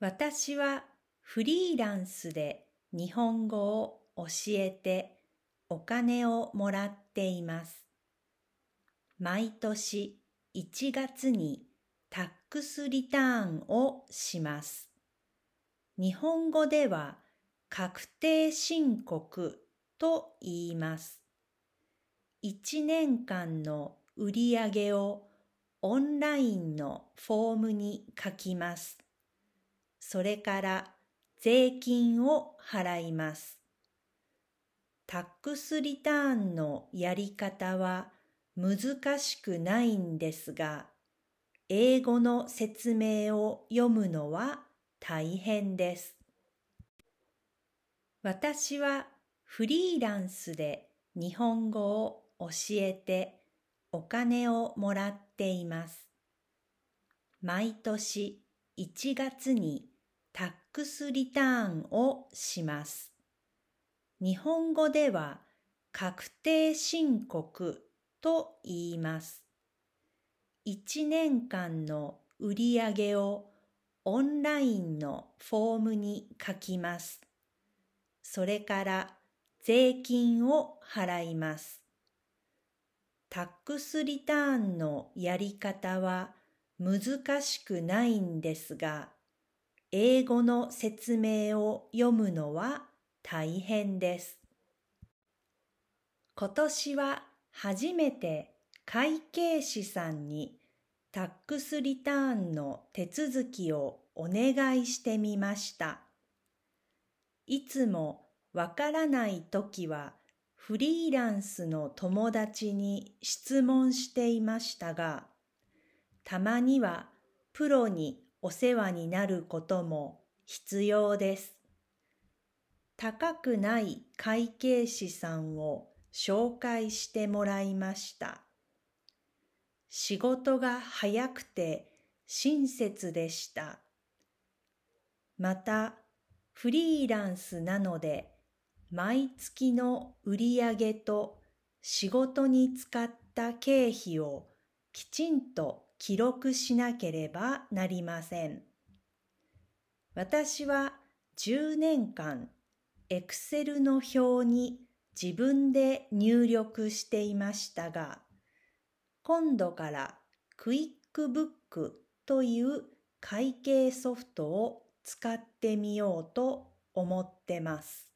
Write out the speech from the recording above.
私はフリーランスで日本語を教えてお金をもらっています。毎年1月にタックスリターンをします。日本語では確定申告と言います。1年間の売り上げをオンラインのフォームに書きます。それから税金を払います。タックスリターンのやり方は難しくないんですが、英語の説明を読むのは大変です。私はフリーランスで日本語を教えてお金をもらっています。毎年1月にクスリターンをします。日本語では確定申告と言います。1年間の売り上げをオンラインのフォームに書きます。それから税金を払います。タックスリターンのやり方は難しくないんですが、英語の説明を読むのは大変です。今年は初めて会計士さんにタックスリターンの手続きをお願いしてみました。いつもわからないときはフリーランスの友達に質問していましたが、たまにはプロにお世話になることも必要です。高くない会計士さんを紹介してもらいました。仕事が早くて親切でした。また、フリーランスなので、毎月の売り上げと仕事に使った経費をきちんと記録しなければなりません。私は10年間、Excel の表に自分で入力していましたが、今度からクイックブックという会計ソフトを使ってみようと思ってます。